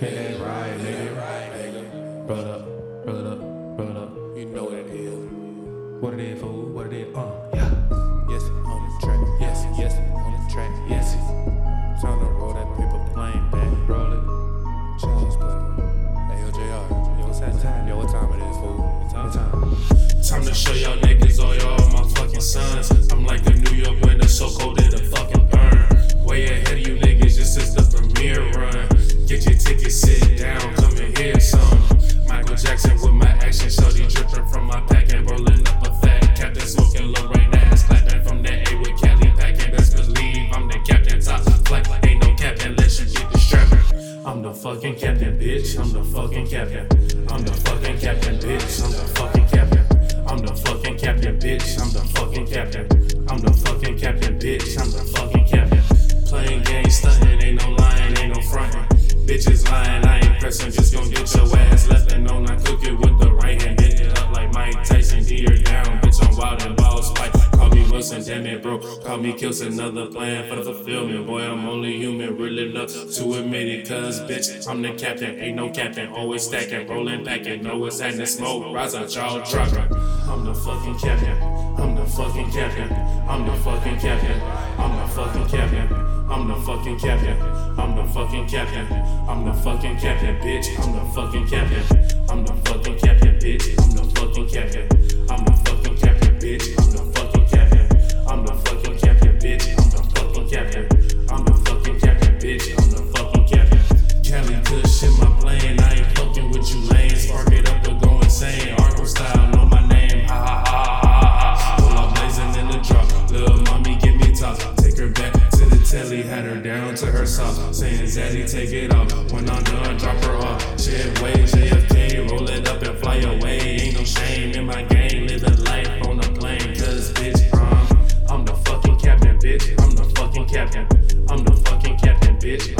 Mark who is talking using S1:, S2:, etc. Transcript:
S1: Hit that right, nigga. Roll up, roll up, roll up. You know what it is. What it is, fool? What it is? Uh, yeah. Yes,
S2: on the track.
S1: Yes, yes, on the track. Yes. Time to roll that paper plane back. Roll it. Child's play. Hey, yo, JR. Yo, what's that time? Yo, what time it is, fool? What What time? time? Time to show y'all niggas Jackson with my action, shorty dripping from my pack and rolling up a fat. Captain smoking Lorraine ass, clapping from the A with Cali packing. Best believe I'm the captain, top flight. Ain't no captain unless you get the strapping. I'm the fucking captain, bitch. I'm the fucking captain. I'm the fucking captain, bitch. I'm the fucking captain. I'm the fucking captain, bitch. I'm the fucking captain. I'm the fucking captain, bitch. I'm the fucking captain. Playing games, stunting, ain't no lying, ain't no fronting. Bitches lying, I ain't pressing, just gon' get your ass damn it, bro. Call me Kills, another plan for the fulfillment. Boy, I'm only human, really love to admit it. Cause, bitch, I'm the captain, ain't no captain. Always stacking, rolling back and know what's happening. Smoke, rise out, y'all trucker. I'm the fucking captain. I'm the fucking captain. I'm the fucking captain. I'm the fucking captain. I'm the fucking captain. I'm the fucking captain. I'm the fucking captain, bitch. I'm the fucking captain. I'm the down to her sock. Saying, Zaddy, take it off. When I'm done, drop her off. Shit, wait, JFK, roll it up and fly away. Ain't no shame in my game. living life on the plane. Cause, bitch, I'm, I'm the fucking captain, bitch. I'm the fucking captain. I'm the fucking captain, bitch.